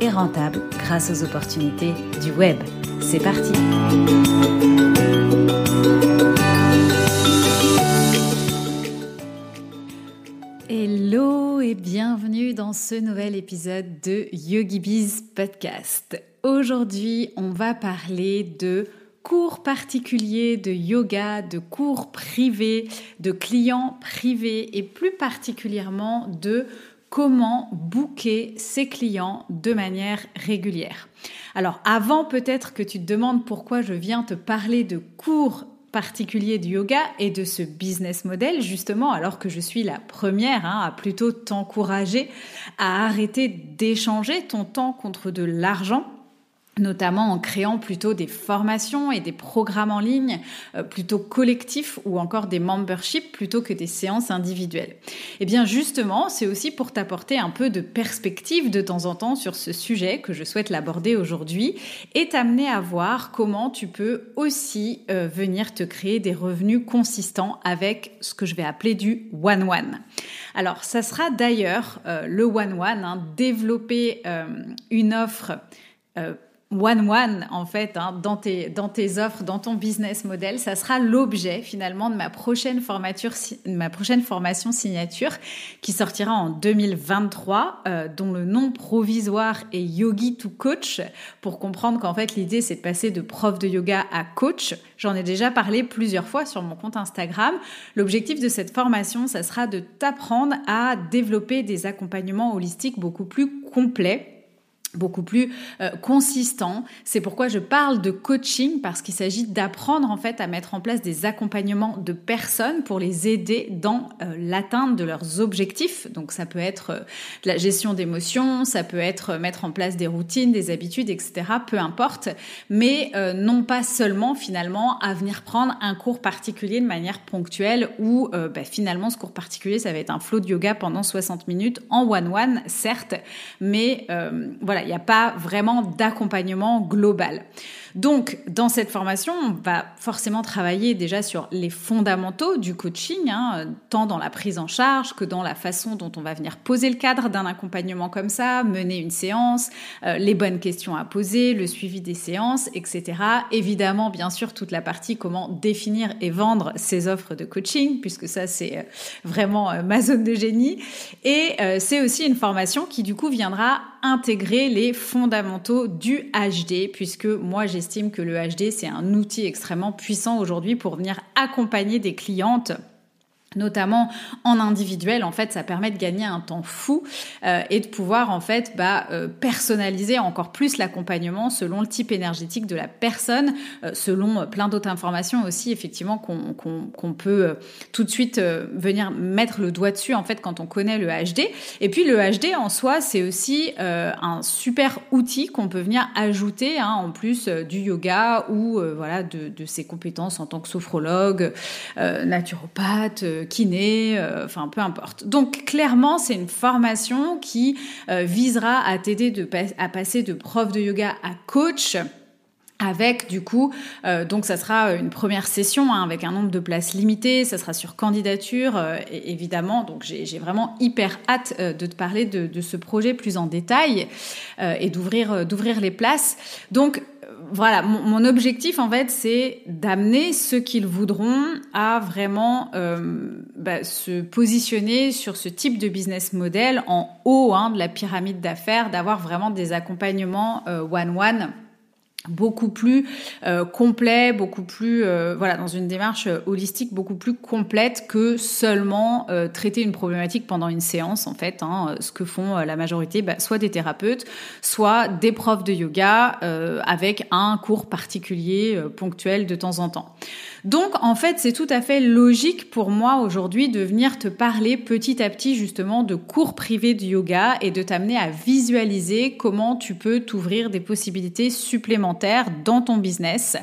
et rentable grâce aux opportunités du web. C'est parti Hello et bienvenue dans ce nouvel épisode de YogiBiz Podcast. Aujourd'hui, on va parler de cours particuliers de yoga, de cours privés, de clients privés et plus particulièrement de comment booker ses clients de manière régulière. Alors avant peut-être que tu te demandes pourquoi je viens te parler de cours particuliers du yoga et de ce business model, justement, alors que je suis la première hein, à plutôt t'encourager à arrêter d'échanger ton temps contre de l'argent notamment en créant plutôt des formations et des programmes en ligne euh, plutôt collectifs ou encore des memberships plutôt que des séances individuelles. Et eh bien justement, c'est aussi pour t'apporter un peu de perspective de temps en temps sur ce sujet que je souhaite l'aborder aujourd'hui et t'amener à voir comment tu peux aussi euh, venir te créer des revenus consistants avec ce que je vais appeler du one-one. Alors ça sera d'ailleurs euh, le one-one, hein, développer une offre one-one en fait hein, dans, tes, dans tes offres, dans ton business model. Ça sera l'objet finalement de ma prochaine, formation signature qui sortira en 2023 euh, dont le nom provisoire est Yogi to Coach pour comprendre qu'en fait l'idée c'est de passer de prof de yoga à coach. J'en ai déjà parlé plusieurs fois sur mon compte Instagram. L'objectif de cette formation, ça sera de t'apprendre à développer des accompagnements holistiques beaucoup plus complets beaucoup plus euh, consistant. C'est pourquoi je parle de coaching parce qu'il s'agit d'apprendre en fait à mettre en place des accompagnements de personnes pour les aider dans euh, l'atteinte de leurs objectifs. Donc ça peut être euh, la gestion d'émotions, ça peut être mettre en place des routines, des habitudes, etc. Peu importe, mais non pas seulement finalement à venir prendre un cours particulier de manière ponctuelle ou bah, finalement ce cours particulier ça va être un flow de yoga pendant 60 minutes en one one certes, mais voilà il n'y a pas vraiment d'accompagnement global. Donc, dans cette formation, on va forcément travailler déjà sur les fondamentaux du coaching, hein, tant dans la prise en charge que dans la façon dont on va venir poser le cadre d'un accompagnement comme ça, mener une séance, euh, les bonnes questions à poser, le suivi des séances, etc. Évidemment, bien sûr, toute la partie comment définir et vendre ses offres de coaching, puisque ça, c'est euh, vraiment euh, ma zone de génie. Et c'est aussi une formation qui, du coup, viendra intégrer les fondamentaux du HD, puisque moi j'estime que le HD c'est un outil extrêmement puissant aujourd'hui pour venir accompagner des clientes notamment en individuel, en fait, ça permet de gagner un temps fou euh, et de pouvoir en fait bah, euh, personnaliser encore plus l'accompagnement selon le type énergétique de la personne, euh, selon plein d'autres informations aussi, effectivement, qu'on peut tout de suite venir mettre le doigt dessus en fait quand on connaît le HD. Et puis le HD en soi, c'est aussi un super outil qu'on peut venir ajouter hein, en plus du yoga ou voilà de, de, ses compétences en tant que sophrologue, naturopathe kiné, euh, enfin peu importe. Donc clairement, c'est une formation qui euh, visera à t'aider à passer de prof de yoga à coach avec du coup, euh, donc ça sera une première session hein, avec un nombre de places limitées, ça sera sur candidature évidemment, donc j'ai vraiment hyper hâte de te parler de, de, ce projet plus en détail et d'ouvrir d'ouvrir les places. Donc voilà, mon, objectif en fait, c'est d'amener ceux qu'ils voudront à vraiment euh, bah, se positionner sur ce type de business model en haut hein, de la pyramide d'affaires, d'avoir vraiment des accompagnements euh, one-one beaucoup plus euh, complet, beaucoup plus euh, voilà dans une démarche euh, holistique beaucoup plus complète que seulement traiter une problématique pendant une séance en fait, hein, ce que font la majorité, bah, soit des thérapeutes, soit des profs de yoga avec un cours particulier ponctuel de temps en temps. Donc en fait c'est tout à fait logique pour moi aujourd'hui de venir te parler petit à petit justement de cours privés de yoga et de t'amener à visualiser comment tu peux t'ouvrir des possibilités supplémentaires dans ton business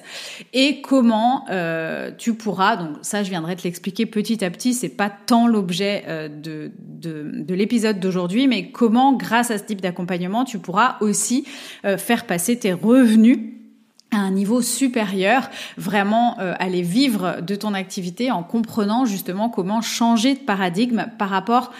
et comment euh, tu pourras, donc ça je viendrai te l'expliquer petit à petit, c'est pas tant l'objet euh, de, de, de l'épisode d'aujourd'hui, mais comment grâce à ce type d'accompagnement tu pourras aussi euh, faire passer tes revenus à un niveau supérieur, vraiment euh, aller vivre de ton activité en comprenant justement comment changer de paradigme par rapport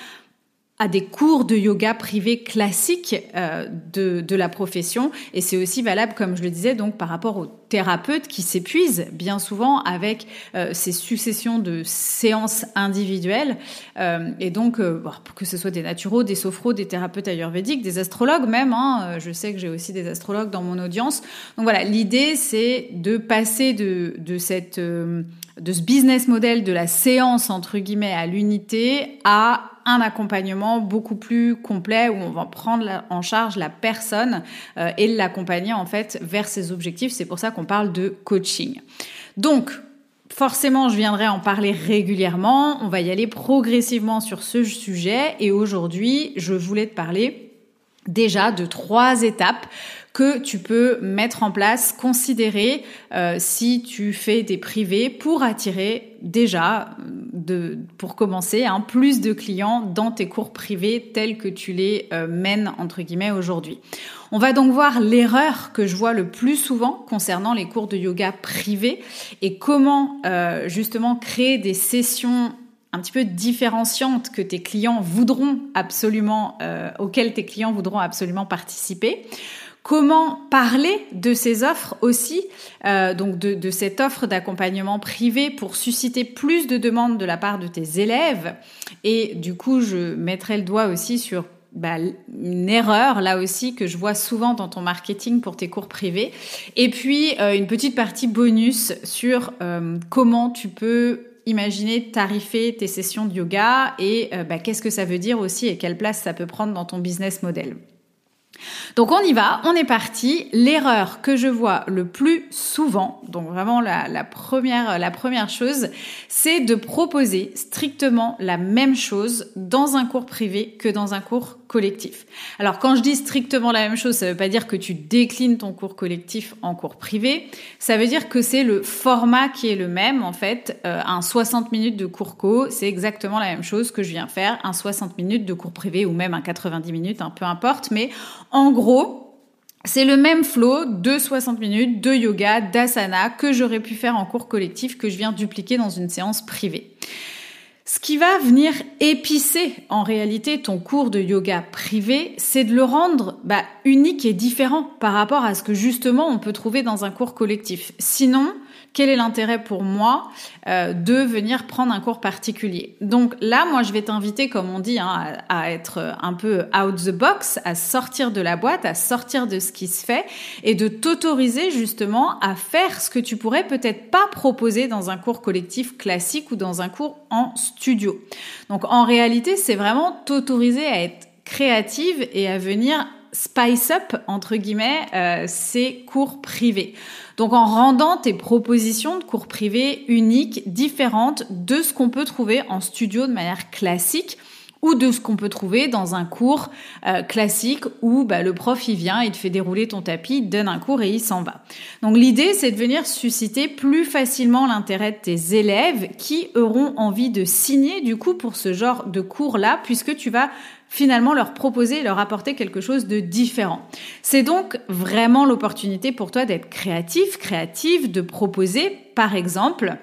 à des cours de yoga privés classiques euh, de, de, la profession. Et c'est aussi valable, comme je le disais, donc par rapport aux thérapeutes qui s'épuisent bien souvent avec euh, ces successions de séances individuelles. Euh, et donc, euh, que ce soit des naturaux, des sophros, des thérapeutes ayurvédiques, des astrologues même. Hein, je sais que j'ai aussi des astrologues dans mon audience. Donc voilà, l'idée, c'est de passer de, de cette de ce business model de la séance entre guillemets à l'unité à un accompagnement beaucoup plus complet où on va prendre en charge la personne euh, et l'accompagner en fait vers ses objectifs. C'est pour ça qu'on parle de coaching. Donc, Forcément, je viendrai en parler régulièrement. On va y aller progressivement sur ce sujet. Et aujourd'hui, je voulais te parler déjà de trois étapes que tu peux mettre en place, considérer euh, si tu fais des privés pour attirer déjà, de, pour commencer, hein, plus de clients dans tes cours privés tels que tu les euh, mènes entre guillemets aujourd'hui. On va donc voir l'erreur que je vois le plus souvent concernant les cours de yoga privés et comment euh, justement créer des sessions un petit peu différenciantes que tes clients voudront absolument, auxquelles tes clients voudront absolument participer. Comment parler de ces offres aussi, euh, donc de, cette offre d'accompagnement privé pour susciter plus de demandes de la part de tes élèves. Et du coup, je mettrai le doigt aussi sur bah, une erreur là aussi que je vois souvent dans ton marketing pour tes cours privés. Et puis euh, une petite partie bonus sur euh, comment tu peux imaginer tarifer tes sessions de yoga et bah, qu'est-ce que ça veut dire aussi et quelle place ça peut prendre dans ton business model. Donc on y va, on est parti. L'erreur que je vois le plus souvent, donc vraiment la, première, chose, c'est de proposer strictement la même chose dans un cours privé que dans un cours collectif. Alors quand je dis strictement la même chose, ça ne veut pas dire que tu déclines ton cours collectif en cours privé, ça veut dire que c'est le format qui est le même en fait. Euh, un 60 minutes de cours co, c'est exactement la même chose que je viens faire, un 60 minutes de cours privé ou même un 90 minutes, un peu importe, mais en gros, c'est le même flow de 60 minutes de yoga, d'asana que j'aurais pu faire en cours collectif que je viens dupliquer dans une séance privée. Ce qui va venir épicer en réalité ton cours de yoga privé, c'est de le rendre bah, unique et différent par rapport à ce que justement on peut trouver dans un cours collectif. Sinon, quel est l'intérêt pour moi euh, de venir prendre un cours particulier Donc là, moi, je vais t'inviter, comme on dit, hein, à, être un peu out the box, à sortir de la boîte, à sortir de ce qui se fait et de t'autoriser justement à faire ce que tu pourrais peut-être pas proposer dans un cours collectif classique ou dans un cours en studio. Donc en réalité, c'est vraiment t'autoriser à être créative et à venir spice up entre guillemets euh, ces cours privés. Donc en rendant tes propositions de cours privés uniques, différentes de ce qu'on peut trouver en studio de manière classique ou de ce qu'on peut trouver dans un cours euh, classique où bah, le prof il vient, il te fait dérouler ton tapis, il te donne un cours et il s'en va. Donc l'idée c'est de venir susciter plus facilement l'intérêt de tes élèves qui auront envie de signer du coup pour ce genre de cours là puisque tu vas finalement leur proposer, leur apporter quelque chose de différent. C'est donc vraiment l'opportunité pour toi d'être créatif, créative, de proposer, par exemple,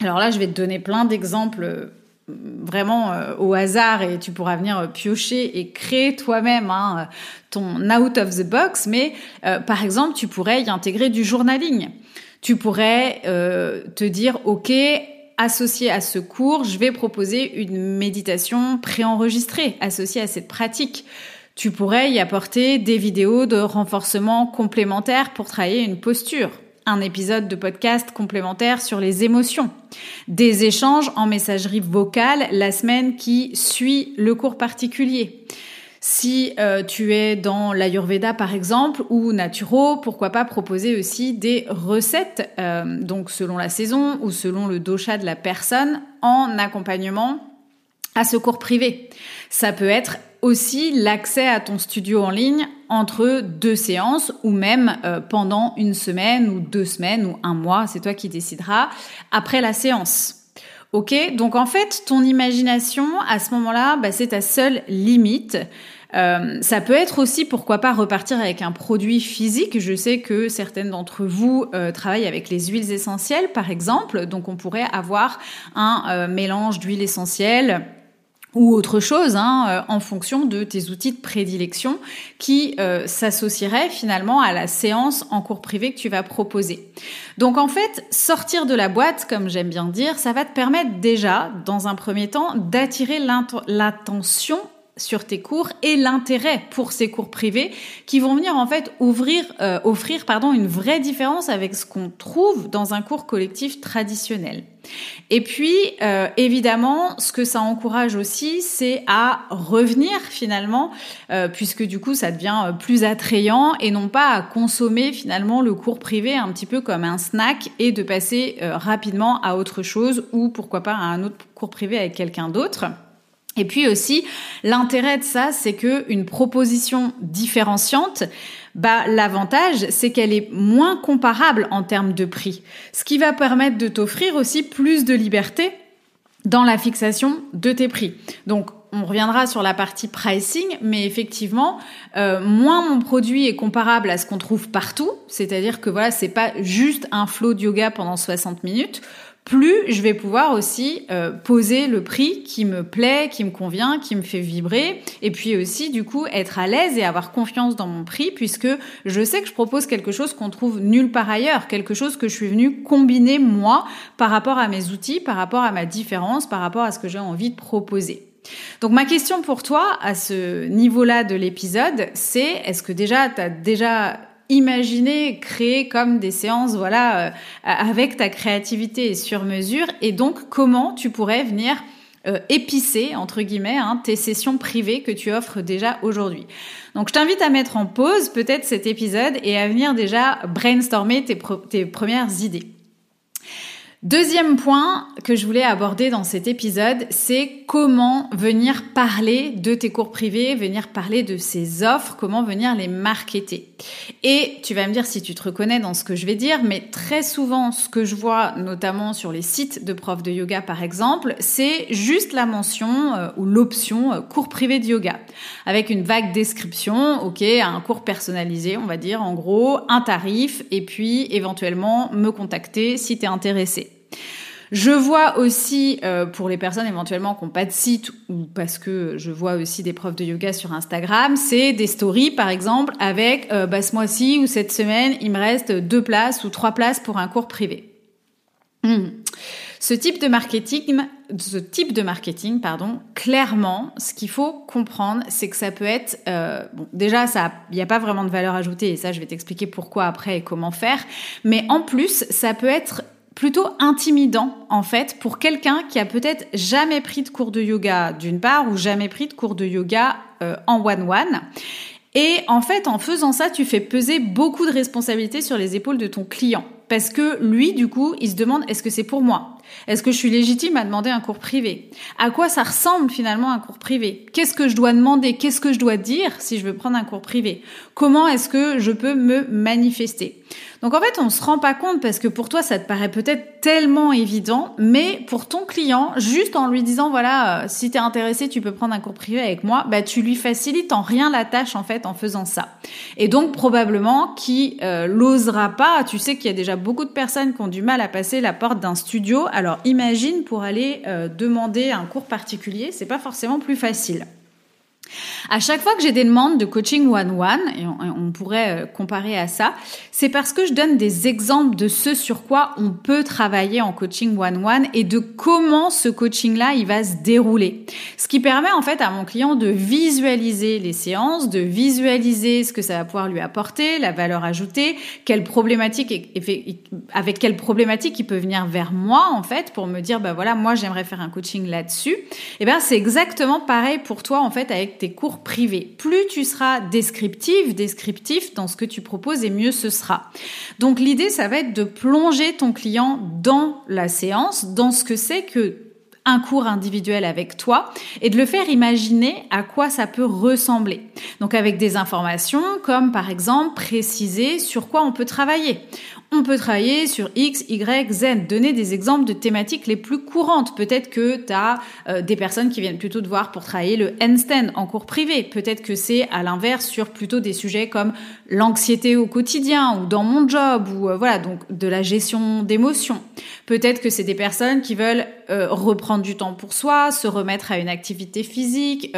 alors là je vais te donner plein d'exemples euh, vraiment euh, au hasard et tu pourras venir euh, piocher et créer toi-même hein, ton out of the box, mais par exemple tu pourrais y intégrer du journaling. Tu pourrais te dire, OK, associé à ce cours, je vais proposer une méditation préenregistrée associée à cette pratique. Tu pourrais y apporter des vidéos de renforcement complémentaires pour travailler une posture, un épisode de podcast complémentaire sur les émotions, des échanges en messagerie vocale la semaine qui suit le cours particulier. Si euh, tu es dans l'Ayurveda par exemple ou naturo, pourquoi pas proposer aussi des recettes, euh, donc selon la saison ou selon le dosha de la personne, en accompagnement à ce cours privé. Ça peut être aussi l'accès à ton studio en ligne entre deux séances ou même euh, pendant une semaine ou deux semaines ou un mois, c'est toi qui décideras, après la séance. Ok, donc en fait, ton imagination à ce moment-là, bah, c'est ta seule limite. Euh, ça peut être aussi, pourquoi pas, repartir avec un produit physique. Je sais que certaines d'entre vous euh, travaillent avec les huiles essentielles, par exemple. Donc, on pourrait avoir un euh, mélange d'huile essentielle ou autre chose hein, en fonction de tes outils de prédilection qui s'associeraient finalement à la séance en cours privé que tu vas proposer. Donc en fait, sortir de la boîte, comme j'aime bien dire, ça va te permettre déjà, dans un premier temps, d'attirer l'attention sur tes cours et l'intérêt pour ces cours privés qui vont venir en fait ouvrir, euh, offrir pardon, une vraie différence avec ce qu'on trouve dans un cours collectif traditionnel. Et puis, euh, évidemment, ce que ça encourage aussi, c'est à revenir finalement, euh, puisque du coup, ça devient plus attrayant et non pas à consommer finalement le cours privé un petit peu comme un snack et de passer rapidement à autre chose ou pourquoi pas à un autre cours privé avec quelqu'un d'autre. Et puis aussi, l'intérêt de ça, c'est que une proposition différenciante, bah, l'avantage, c'est qu'elle est moins comparable en termes de prix. Ce qui va permettre de t'offrir aussi plus de liberté dans la fixation de tes prix. Donc, on reviendra sur la partie pricing, mais effectivement, euh, moins mon produit est comparable à ce qu'on trouve partout, c'est-à-dire que voilà, c'est pas juste un flow de yoga pendant 60 minutes plus je vais pouvoir aussi euh, poser le prix qui me plaît, qui me convient, qui me fait vibrer, et puis aussi du coup être à l'aise et avoir confiance dans mon prix, puisque je sais que je propose quelque chose qu'on trouve nulle part ailleurs, quelque chose que je suis venue combiner moi par rapport à mes outils, par rapport à ma différence, par rapport à ce que j'ai envie de proposer. Donc ma question pour toi à ce niveau-là de l'épisode, c'est est-ce que déjà tu as déjà imaginer, créer comme des séances, voilà, euh, avec ta créativité sur mesure, et donc comment tu pourrais venir euh, épicer entre guillemets hein, tes sessions privées que tu offres déjà aujourd'hui. Donc je t'invite à mettre en pause peut-être cet épisode et à venir déjà brainstormer tes premières idées. Deuxième point que je voulais aborder dans cet épisode, c'est comment venir parler de tes cours privés, venir parler de ces offres, comment venir les marketer. Et tu vas me dire si tu te reconnais dans ce que je vais dire, mais très souvent ce que je vois, notamment sur les sites de profs de yoga par exemple, c'est juste la mention euh, ou l'option euh, cours privé de yoga, avec une vague description, ok, un cours personnalisé, on va dire en gros, un tarif, et puis éventuellement me contacter si tu es intéressé. Je vois aussi euh, pour les personnes éventuellement qui n'ont pas de site ou parce que je vois aussi des profs de yoga sur Instagram, c'est des stories par exemple avec euh, bah, ce mois-ci ou cette semaine, il me reste deux places ou trois places pour un cours privé. Hmm. Ce type de marketing, ce type de marketing, pardon, clairement, ce qu'il faut comprendre, c'est que ça peut être, euh, bon, déjà, ça, il n'y a pas vraiment de valeur ajoutée, et ça, je vais t'expliquer pourquoi après et comment faire. Mais en plus, ça peut être plutôt intimidant en fait pour quelqu'un qui a peut-être jamais pris de cours de yoga d'une part ou jamais pris de cours de yoga euh, en one-one. Et en fait, en faisant ça, tu fais peser beaucoup de responsabilités sur les épaules de ton client. Parce que lui, du coup, il se demande est-ce que c'est pour moi? Est-ce que je suis légitime à demander un cours privé? À quoi ça ressemble finalement un cours privé? Qu'est-ce que je dois demander? Qu'est-ce que je dois dire si je veux prendre un cours privé? Comment est-ce que je peux me manifester? Donc en fait, on se rend pas compte parce que pour toi, ça te paraît peut-être tellement évident, mais pour ton client, juste en lui disant voilà, euh, si tu es intéressé, tu peux prendre un cours privé avec moi, bah tu lui facilites en rien la tâche en fait en faisant ça. Et donc probablement qui euh, l'osera pas. Tu sais qu'il y a déjà beaucoup de personnes qui ont du mal à passer la porte d'un studio. Alors imagine pour aller euh, demander un cours particulier, c'est pas forcément plus facile. À chaque fois que j'ai des demandes de coaching one-one, et on, pourrait euh, comparer à ça, c'est parce que je donne des exemples de ce sur quoi on peut travailler en coaching one-one et de comment ce coaching-là, il va se dérouler. Ce qui permet en fait à mon client de visualiser les séances, de visualiser ce que ça va pouvoir lui apporter, la valeur ajoutée, quelle problématique, avec quelle problématique il peut venir vers moi en fait pour me dire, bah voilà, moi j'aimerais faire un coaching là-dessus. Et eh bien c'est exactement pareil pour toi en fait avec tes cours privés. Plus tu seras descriptif, descriptif dans ce que tu proposes et mieux ce sera. Donc l'idée, ça va être de plonger ton client dans la séance, dans ce que c'est que un cours individuel avec toi et de le faire imaginer à quoi ça peut ressembler. Donc avec des informations comme par exemple préciser sur quoi on peut travailler. On peut travailler sur X, Y, Z, donner des exemples de thématiques les plus courantes. Peut-être que tu as euh, des personnes qui viennent plutôt te voir pour travailler le handstand en cours privé. Peut-être que c'est à l'inverse sur plutôt des sujets comme l'anxiété au quotidien ou dans mon job ou euh, voilà, donc de la gestion d'émotions. Peut-être que c'est des personnes qui veulent euh, reprendre du temps pour soi, se remettre à une activité physique,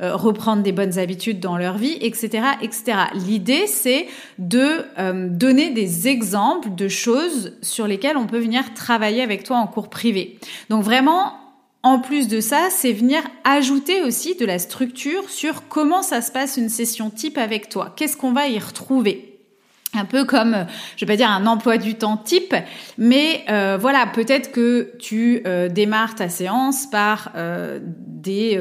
reprendre des bonnes habitudes dans leur vie, etc., etc. L'idée, c'est de donner des exemples de choses sur lesquelles on peut venir travailler avec toi en cours privé. Donc vraiment, en plus de ça, c'est venir ajouter aussi de la structure sur comment ça se passe une session type avec toi. Qu'est-ce qu'on va y retrouver? Un peu comme, je vais pas dire un emploi du temps type, mais euh, voilà, peut-être que tu euh, démarres ta séance par euh, des,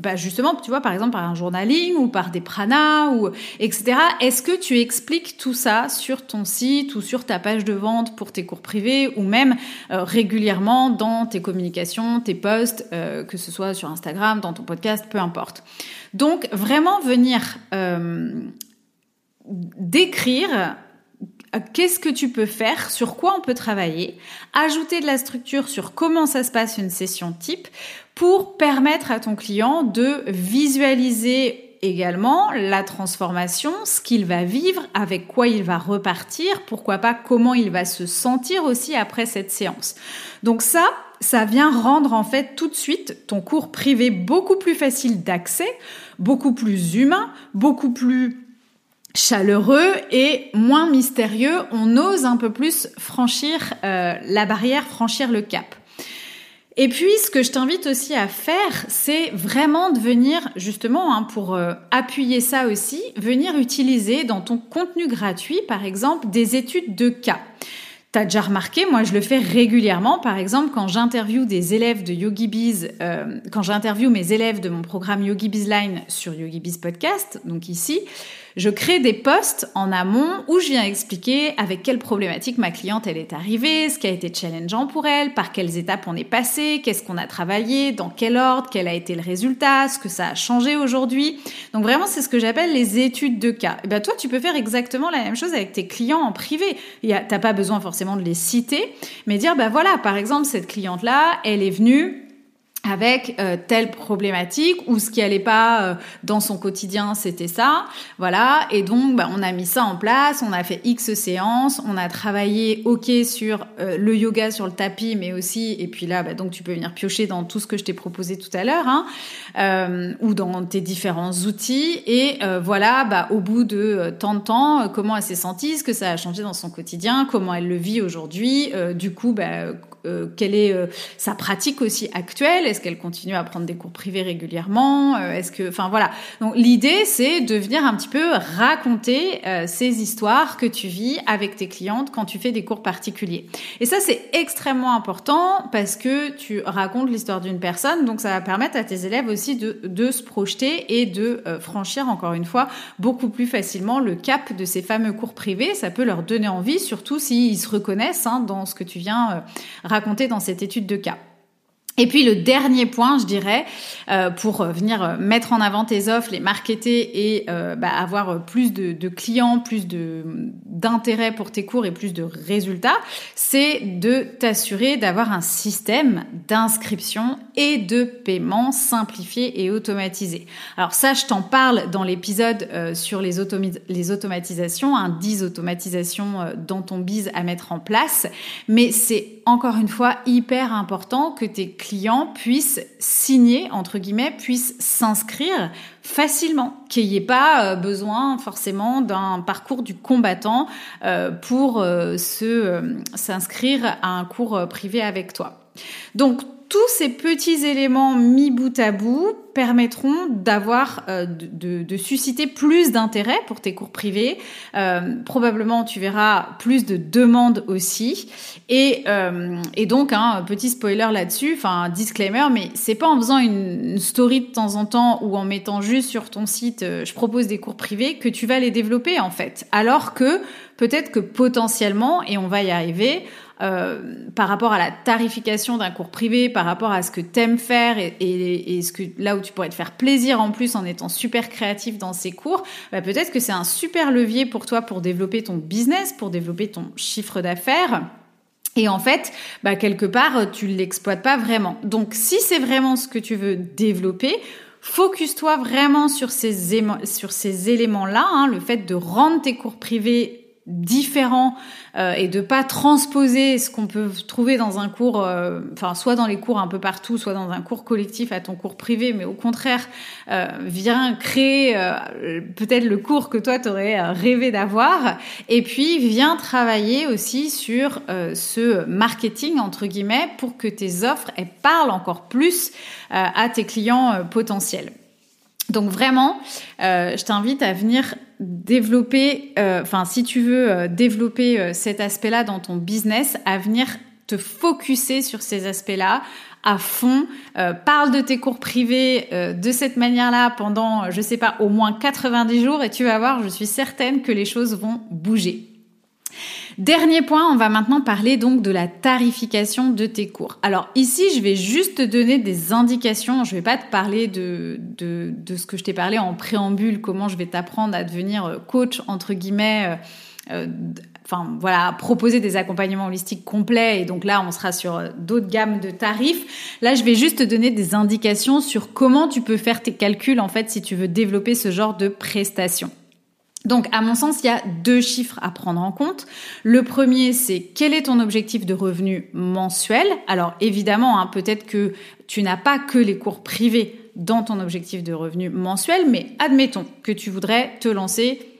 bah justement, tu vois, par exemple par un journaling ou par des pranas ou etc. Est-ce que tu expliques tout ça sur ton site ou sur ta page de vente pour tes cours privés ou même régulièrement dans tes communications, tes posts, que ce soit sur Instagram, dans ton podcast, peu importe. Donc vraiment venir d'écrire euh, qu'est-ce que tu peux faire, sur quoi on peut travailler, ajouter de la structure sur comment ça se passe une session type pour permettre à ton client de visualiser également la transformation, ce qu'il va vivre, avec quoi il va repartir, pourquoi pas comment il va se sentir aussi après cette séance. Donc ça, ça vient rendre en fait tout de suite ton cours privé beaucoup plus facile d'accès, beaucoup plus humain, beaucoup plus chaleureux et moins mystérieux, on ose un peu plus franchir euh, la barrière, franchir le cap. Et puis, ce que je t'invite aussi à faire, c'est vraiment de venir, justement, hein, pour euh, appuyer ça aussi, venir utiliser dans ton contenu gratuit, par exemple, des études de cas. T'as déjà remarqué, moi je le fais régulièrement, par exemple quand j'interviewe des élèves de YogiBiz, euh, quand j'interviewe mes élèves de mon programme Line sur YogiBiz Podcast, donc ici, je crée des posts en amont où je viens expliquer avec quelle problématique ma cliente elle est arrivée, ce qui a été challengeant pour elle, par quelles étapes on est passé, qu'est-ce qu'on a travaillé, dans quel ordre, quel a été le résultat, ce que ça a changé aujourd'hui. Donc vraiment, c'est ce que j'appelle les études de cas. Et ben toi, tu peux faire exactement la même chose avec tes clients en privé. T'as pas besoin forcément de les citer, mais dire bah voilà, par exemple cette cliente là, elle est venue avec euh, telle problématique ou ce qui allait pas euh, dans son quotidien c'était ça. Voilà. Et donc bah, on a mis ça en place. On a fait x séances. On a travaillé ok sur euh, le yoga sur le tapis mais aussi et puis là bah, donc tu peux venir piocher dans tout ce que je t'ai proposé tout à l'heure hein, ou dans tes différents outils. Et voilà bah, au bout de tant de temps comment elle s'est sentie ce que ça a changé dans son quotidien comment elle le vit aujourd'hui du coup bah, euh, quelle est euh, sa pratique aussi actuelle? Est-ce qu'elle continue à prendre des cours privés régulièrement? Euh, Est-ce que, enfin voilà. Donc l'idée c'est de venir un petit peu raconter ces histoires que tu vis avec tes clientes quand tu fais des cours particuliers. Et ça c'est extrêmement important parce que tu racontes l'histoire d'une personne, donc ça va permettre à tes élèves aussi de, de se projeter et de franchir encore une fois beaucoup plus facilement le cap de ces fameux cours privés. Ça peut leur donner envie, surtout s'ils se reconnaissent hein, dans ce que tu viens raconter dans cette étude de cas. Et puis le dernier point, je dirais, euh, pour venir mettre en avant tes offres, les marketer et euh, bah, avoir plus de, clients, plus d'intérêt pour tes cours et plus de résultats, c'est de t'assurer d'avoir un système d'inscription et de paiement simplifié et automatisé. Alors ça, je t'en parle dans l'épisode euh, sur les, les automatisations, un 10 automatisations dans ton biz à mettre en place, mais c'est encore une fois hyper important que tes clients puissent signer, entre guillemets, puissent s'inscrire facilement, qu'il n'y ait pas euh, besoin forcément d'un parcours du combattant euh, pour euh, s'inscrire à un cours privé avec toi. Donc tous ces petits éléments mis bout à bout permettront d'avoir, euh, de, susciter plus d'intérêt pour tes cours privés. Euh, probablement, tu verras plus de demandes aussi. Et, euh, donc, un hein, petit spoiler là-dessus, enfin disclaimer, mais c'est pas en faisant une, story de temps en temps ou en mettant juste sur ton site, je propose des cours privés, que tu vas les développer en fait. Alors que peut-être que potentiellement, et on va y arriver, euh, par rapport à la tarification d'un cours privé, par rapport à ce que t'aimes faire et, et, ce que là où tu pourrais te faire plaisir en plus en étant super créatif dans ces cours, bah peut-être que c'est un super levier pour toi pour développer ton business, pour développer ton chiffre d'affaires. Et en fait, bah quelque part, tu l'exploites pas vraiment. Donc, si c'est vraiment ce que tu veux développer, focus-toi vraiment sur ces, sur ces éléments-là, hein, le fait de rendre tes cours privés différent euh, et de pas transposer ce qu'on peut trouver dans un cours, euh, enfin soit dans les cours un peu partout, soit dans un cours collectif à ton cours privé, mais au contraire, euh, viens créer peut-être le cours que toi t'aurais rêvé d'avoir, et puis viens travailler aussi sur ce marketing entre guillemets pour que tes offres elles parlent encore plus à tes clients potentiels. Donc vraiment, je t'invite à venir développer, euh, enfin si tu veux euh, développer euh, cet aspect-là dans ton business, à venir te focuser sur ces aspects-là à fond. parle de tes cours privés de cette manière-là pendant, je sais pas, au moins 90 jours et tu vas voir, je suis certaine que les choses vont bouger. Dernier point, on va maintenant parler donc de la tarification de tes cours. Alors ici, je vais juste te donner des indications. Je vais pas te parler de, de, de ce que je t'ai parlé en préambule, comment je vais t'apprendre à devenir euh, coach, entre guillemets. Euh, euh, enfin voilà, proposer des accompagnements holistiques complets et donc là on sera sur d'autres gammes de tarifs. Là, je vais juste te donner des indications sur comment tu peux faire tes calculs en fait si tu veux développer ce genre de prestations. Donc, à mon sens, il y a deux chiffres à prendre en compte. Le premier, c'est quel est ton objectif de revenu mensuel? Alors, évidemment, hein, peut-être que tu n'as pas que les cours privés dans ton objectif de revenu mensuel, mais admettons que tu voudrais te lancer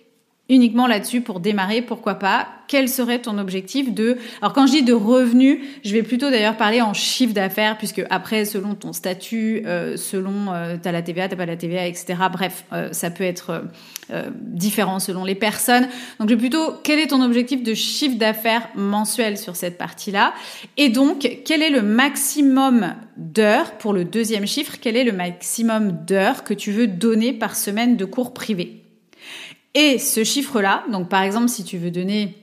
uniquement là-dessus pour démarrer, pourquoi pas? Quel serait ton objectif de... Alors quand je dis de revenus, je vais plutôt d'ailleurs parler en chiffre d'affaires, puisque après, selon ton statut, euh, selon euh, t'as la TVA, t'as pas la TVA, etc. Bref, euh, ça peut être euh, différent selon les personnes. Donc je vais plutôt, quel est ton objectif de chiffre d'affaires mensuel sur cette partie-là? Et donc, quel est le maximum d'heures pour le deuxième chiffre? Quel est le maximum d'heures que tu veux donner par semaine de cours privés? Et ce chiffre-là, donc par exemple, si tu veux donner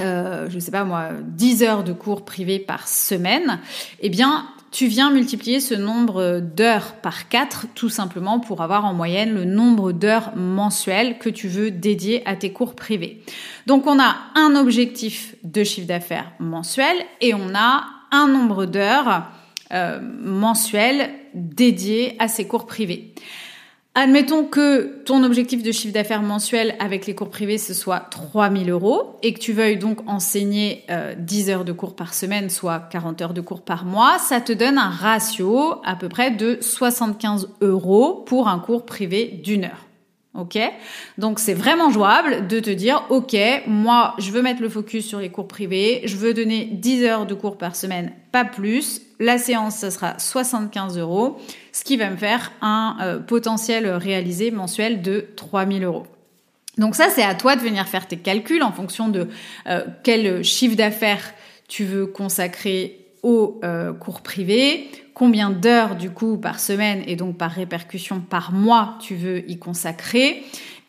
euh, je sais pas moi, 10 heures de cours privés par semaine, eh bien, tu viens multiplier ce nombre d'heures par 4 tout simplement pour avoir en moyenne le nombre d'heures mensuelles que tu veux dédier à tes cours privés. Donc on a un objectif de chiffre d'affaires mensuel et on a un nombre d'heures euh, mensuelles dédiées à ces cours privés. Admettons que ton objectif de chiffre d'affaires mensuel avec les cours privés, ce soit 3000 euros et que tu veuilles donc enseigner 10 euh, heures de cours par semaine, soit 40 heures de cours par mois, ça te donne un ratio à peu près de 75 euros pour un cours privé d'une heure. Ok Donc c'est vraiment jouable de te dire, ok, moi je veux mettre le focus sur les cours privés, je veux donner 10 heures de cours par semaine, pas plus. La séance, ça sera 75 euros, ce qui va me faire un euh, potentiel réalisé mensuel de 3000 euros. Donc ça, c'est à toi de venir faire tes calculs en fonction de euh, quel chiffre d'affaires tu veux consacrer aux euh, cours privés, combien d'heures du coup par semaine et donc par répercussion par mois tu veux y consacrer?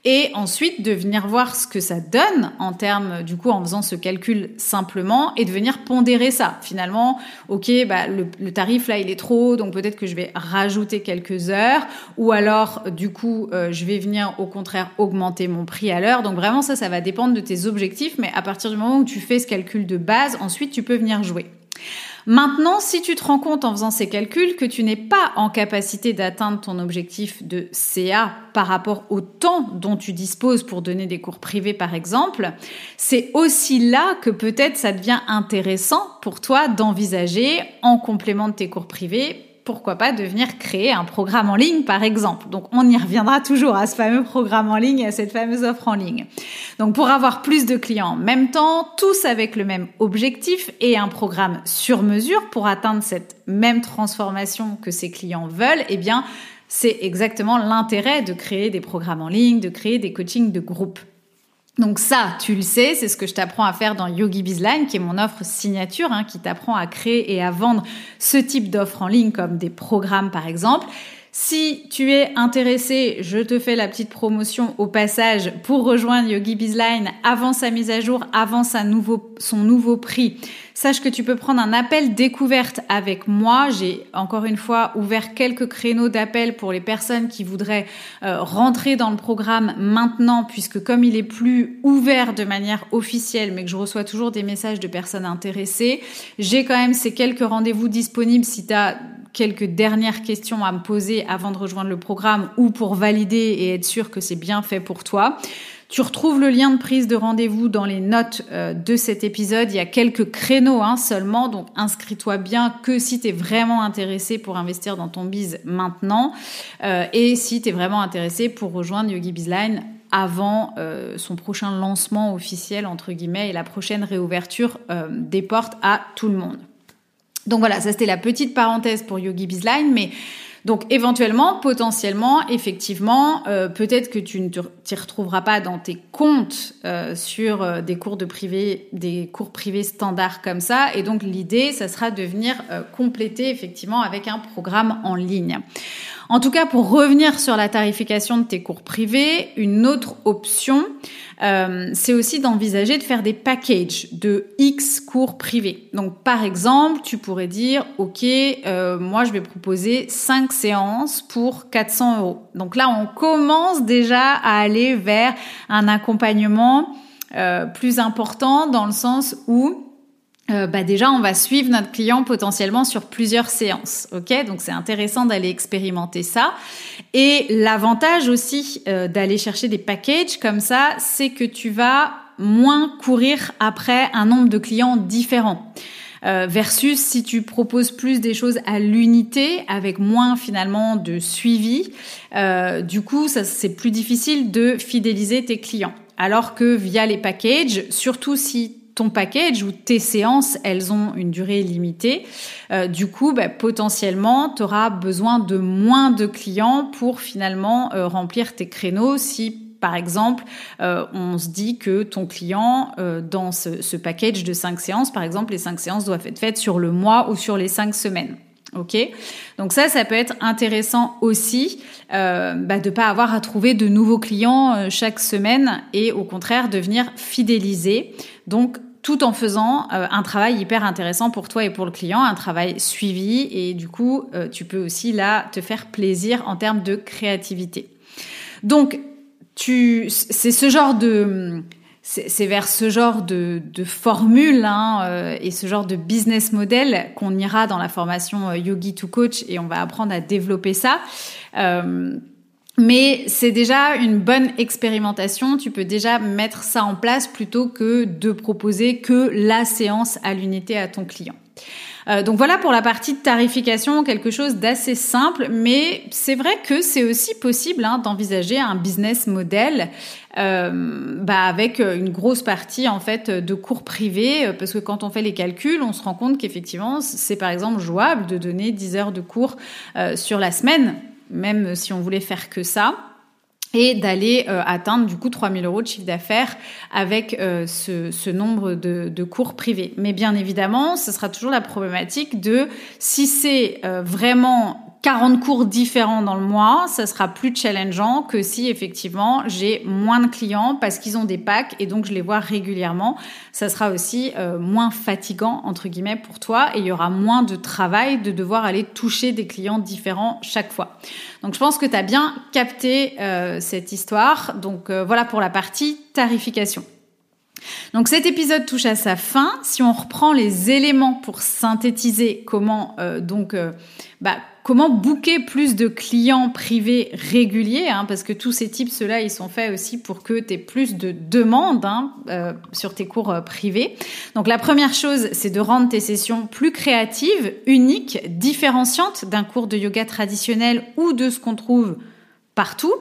Et ensuite de venir voir ce que ça donne en termes du coup en faisant ce calcul simplement et de venir pondérer ça. Finalement ok bah le, tarif là il est trop haut donc peut-être que je vais rajouter quelques heures. Ou alors du coup euh, je vais venir au contraire augmenter mon prix à l'heure. Donc vraiment ça ça va dépendre de tes objectifs. Mais à partir du moment où tu fais ce calcul de base ensuite tu peux venir jouer Maintenant, si tu te rends compte en faisant ces calculs que tu n'es pas en capacité d'atteindre ton objectif de CA par rapport au temps dont tu disposes pour donner des cours privés par exemple, c'est aussi là que peut-être ça devient intéressant pour toi d'envisager en complément de tes cours privés pourquoi pas de venir créer un programme en ligne, par exemple. Donc, on y reviendra toujours à ce fameux programme en ligne, à cette fameuse offre en ligne. Donc, pour avoir plus de clients en même temps, tous avec le même objectif et un programme sur mesure pour atteindre cette même transformation que ces clients veulent, eh bien, c'est exactement l'intérêt de créer des programmes en ligne, de créer des coachings de groupe. Donc ça, tu le sais, c'est ce que je t'apprends à faire dans Yogi Bizline, qui est mon offre signature, hein, qui t'apprend à créer et à vendre ce type d'offres en ligne, comme des programmes par exemple. Si tu es intéressé, je te fais la petite promotion au passage pour rejoindre Yogi Bizline avant sa mise à jour, avant sa nouveau, son nouveau prix. Sache que tu peux prendre un appel découverte avec moi. J'ai encore une fois ouvert quelques créneaux d'appel pour les personnes qui voudraient euh, rentrer dans le programme maintenant, puisque comme il est plus ouvert de manière officielle, mais que je reçois toujours des messages de personnes intéressées, j'ai quand même ces quelques rendez-vous disponibles si tu as quelques dernières questions à me poser avant de rejoindre le programme ou pour valider et être sûr que c'est bien fait pour toi. Tu retrouves le lien de prise de rendez-vous dans les notes euh, de cet épisode. Il y a quelques créneaux hein, seulement, donc inscris-toi bien que si tu es vraiment intéressé pour investir dans ton biz maintenant euh, et si tu es vraiment intéressé pour rejoindre Yogi Bizline avant euh, son prochain lancement officiel entre guillemets et la prochaine réouverture des portes à tout le monde. Donc voilà, ça c'était la petite parenthèse pour Yogi Bizline, mais donc éventuellement, potentiellement, effectivement, euh, peut-être que tu ne t'y retrouveras pas dans tes comptes euh, sur euh, des cours de privé, des cours privés standards comme ça. Et donc l'idée, ça sera de venir compléter effectivement avec un programme en ligne. En tout cas, pour revenir sur la tarification de tes cours privés, une autre option, euh, c'est aussi d'envisager de faire des packages de X cours privés. Donc, par exemple, tu pourrais dire, OK, euh, moi, je vais proposer 5 séances pour 400 euros. Donc là, on commence déjà à aller vers un accompagnement euh, plus important dans le sens où euh, bah déjà, on va suivre notre client potentiellement sur plusieurs séances. Ok, donc c'est intéressant d'aller expérimenter ça. Et l'avantage aussi euh, d'aller chercher des packages comme ça, c'est que tu vas moins courir après un nombre de clients différents. Euh, versus si tu proposes plus des choses à l'unité avec moins finalement de suivi, du coup ça c'est plus difficile de fidéliser tes clients. Alors que via les packages, surtout si ton package ou tes séances, elles ont une durée limitée. Euh, du coup, bah, potentiellement, tu auras besoin de moins de clients pour finalement euh, remplir tes créneaux si par exemple, euh, on se dit que ton client, dans ce, ce, package de cinq séances, par exemple, les cinq séances doivent être faites sur le mois ou sur les cinq semaines. Ok, donc ça, ça peut être intéressant aussi euh, bah, de pas avoir à trouver de nouveaux clients euh, chaque semaine et au contraire de venir fidéliser. Donc tout en faisant euh, un travail hyper intéressant pour toi et pour le client, un travail suivi et du coup euh, tu peux aussi là te faire plaisir en termes de créativité. Donc tu, c'est ce genre de c'est vers ce genre de, de formule hein, euh, et ce genre de business model qu'on ira dans la formation euh, Yogi to Coach et on va apprendre à développer ça. Euh, mais c'est déjà une bonne expérimentation. Tu peux déjà mettre ça en place plutôt que de proposer que la séance à l'unité à ton client. Donc voilà pour la partie tarification, quelque chose d'assez simple, mais c'est vrai que c'est aussi possible hein, d'envisager un business model euh, bah avec une grosse partie en fait de cours privés, euh, parce que quand on fait les calculs, on se rend compte qu'effectivement c'est par exemple jouable de donner 10 heures de cours sur la semaine, même si on voulait faire que ça et d'aller euh, atteindre du coup 3000 euros de chiffre d'affaires avec euh, ce, nombre de, cours privés. Mais bien évidemment, ce sera toujours la problématique de si c'est euh, vraiment 40 cours différents dans le mois, ça sera plus challengeant que si effectivement j'ai moins de clients parce qu'ils ont des packs et donc je les vois régulièrement. Ça sera aussi euh, moins fatigant entre guillemets pour toi et il y aura moins de travail de devoir aller toucher des clients différents chaque fois. Donc je pense que tu as bien capté euh, cette histoire. Donc euh, voilà pour la partie tarification. Donc cet épisode touche à sa fin. Si on reprend les éléments pour synthétiser comment donc bah, comment booker plus de clients privés réguliers, hein, parce que tous ces types, ceux-là, ils sont faits aussi pour que tu aies plus de demandes hein, euh, sur tes cours euh, privés. Donc la première chose, c'est de rendre tes sessions plus créatives, uniques, différenciantes d'un cours de yoga traditionnel ou de ce qu'on trouve partout,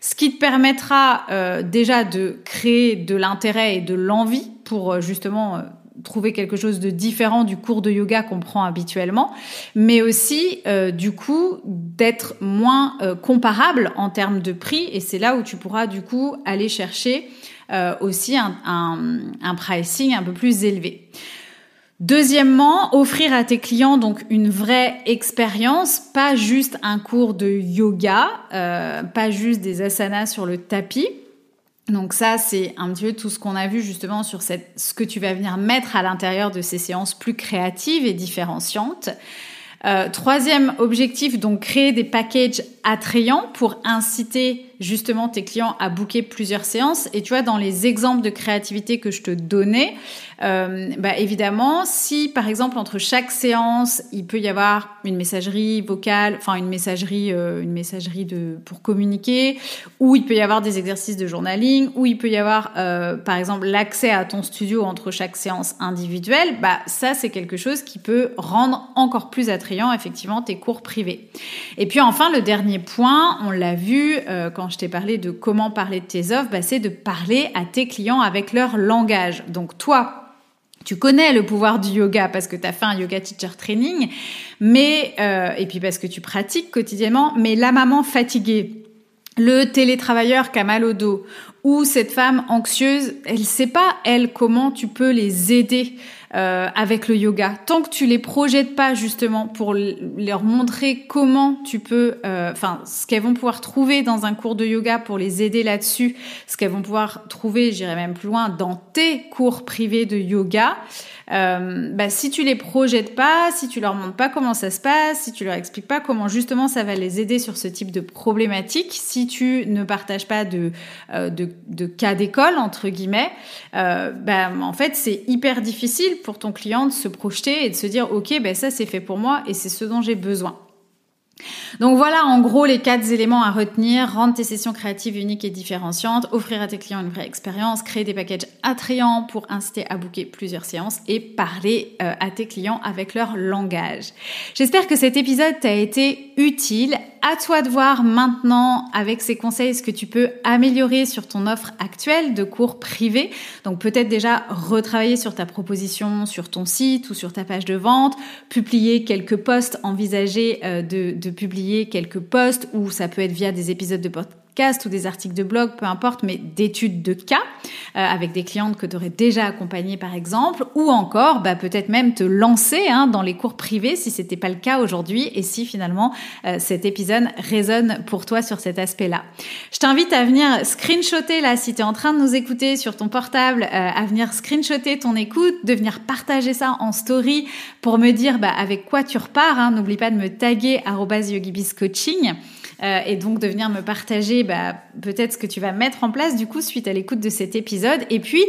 ce qui te permettra euh, déjà de créer de l'intérêt et de l'envie pour justement trouver quelque chose de différent du cours de yoga qu'on prend habituellement, mais aussi euh, du coup d'être moins euh, comparable en termes de prix. Et c'est là où tu pourras du coup aller chercher euh, aussi un, un, pricing un peu plus élevé. Deuxièmement, offrir à tes clients donc une vraie expérience, pas juste un cours de yoga, pas juste des asanas sur le tapis. Donc ça, c'est un petit peu tout ce qu'on a vu justement sur ce que tu vas venir mettre à l'intérieur de ces séances plus créatives et différenciantes. Euh, troisième objectif, donc créer des packages attrayants pour inciter justement tes clients à booker plusieurs séances. Et tu vois, dans les exemples de créativité que je te donnais, euh, bah évidemment, si par exemple entre chaque séance, il peut y avoir une messagerie vocale, enfin une messagerie, euh, une messagerie de pour communiquer, ou il peut y avoir des exercices de journaling, ou il peut y avoir euh, par exemple l'accès à ton studio entre chaque séance individuelle, bah ça c'est quelque chose qui peut rendre encore plus attrayant effectivement tes cours privés. Et puis enfin le dernier point, on l'a vu euh, quand je t'ai parlé de comment parler de tes offres, bah, c'est de parler à tes clients avec leur langage. Donc toi, tu connais le pouvoir du yoga parce que tu as fait un yoga teacher training, mais euh, et puis parce que tu pratiques quotidiennement. Mais la maman fatiguée, le télétravailleur qui a mal au dos, ou cette femme anxieuse, elle sait pas elle comment tu peux les aider euh, avec le yoga. Tant que tu les projettes pas justement pour leur montrer comment tu peux, euh, enfin ce qu'elles vont pouvoir trouver dans un cours de yoga pour les aider là-dessus, ce qu'elles vont pouvoir trouver, j'irai même plus loin, dans tes cours privés de yoga. Euh, bah, si tu les projettes pas, si tu leur montres pas comment ça se passe, si tu leur expliques pas comment justement ça va les aider sur ce type de problématique, si tu ne partages pas de, euh, de, de, cas d'école entre guillemets, euh, bah, en fait c'est hyper difficile pour ton client de se projeter et de se dire ok ben ça c'est fait pour moi et c'est ce dont j'ai besoin. Donc voilà en gros les quatre éléments à retenir. Rendre tes sessions créatives uniques et différenciantes, offrir à tes clients une vraie expérience, créer des packages attrayants pour inciter à booker plusieurs séances et parler euh, à tes clients avec leur langage. J'espère que cet épisode t'a été utile. À toi de voir maintenant avec ces conseils ce que tu peux améliorer sur ton offre actuelle de cours privés. Donc peut-être déjà retravailler sur ta proposition sur ton site ou sur ta page de vente, publier quelques posts, envisager euh, de publier quelques posts ou ça peut être via des épisodes de podcast ou des articles de blog, peu importe, mais d'études de cas euh, avec des clientes que tu aurais déjà accompagnées par exemple, ou encore bah, peut-être même te lancer hein, dans les cours privés si c'était pas le cas aujourd'hui et si finalement euh, cet épisode résonne pour toi sur cet aspect-là. Je t'invite à venir screenshotter là si tu es en train de nous écouter sur ton portable, euh, à venir screenshotter ton écoute, de venir partager ça en story pour me dire bah, avec quoi tu repars. Hein. N'oublie pas de me taguer @yogibiscoaching. Et donc de venir me partager bah, peut-être ce que tu vas mettre en place du coup suite à l'écoute de cet épisode. Et puis,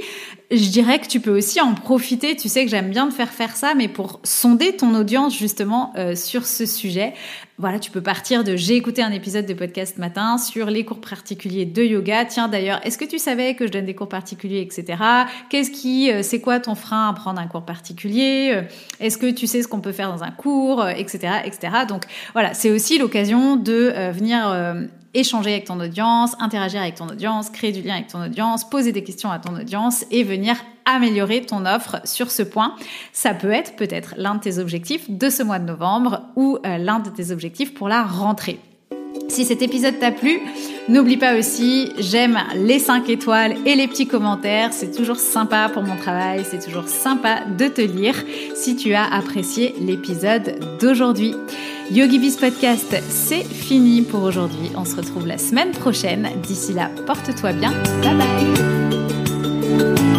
je dirais que tu peux aussi en profiter. Tu sais que j'aime bien te faire faire ça, mais pour sonder ton audience justement euh, sur ce sujet. Voilà, tu peux partir de j'ai écouté un épisode de podcast matin sur les cours particuliers de yoga. Tiens d'ailleurs, est-ce que tu savais que je donne des cours particuliers, etc. Qu'est-ce qui, euh, c'est quoi ton frein à prendre un cours particulier? Euh, Est-ce que tu sais ce qu'on peut faire dans un cours, etc., etc. Donc voilà, c'est aussi l'occasion de venir échanger avec ton audience, interagir avec ton audience, créer du lien avec ton audience, poser des questions à ton audience et venir améliorer ton offre sur ce point. Ça peut être peut-être l'un de tes objectifs de ce mois de novembre ou euh, l'un de tes objectifs pour la rentrée. Si cet épisode t'a plu, n'oublie pas aussi, j'aime les 5 étoiles et les petits commentaires. C'est toujours sympa pour mon travail, c'est toujours sympa de te lire si tu as apprécié l'épisode d'aujourd'hui. YogiBiz Podcast, c'est fini pour aujourd'hui. On se retrouve la semaine prochaine. D'ici là, porte-toi bien. Bye bye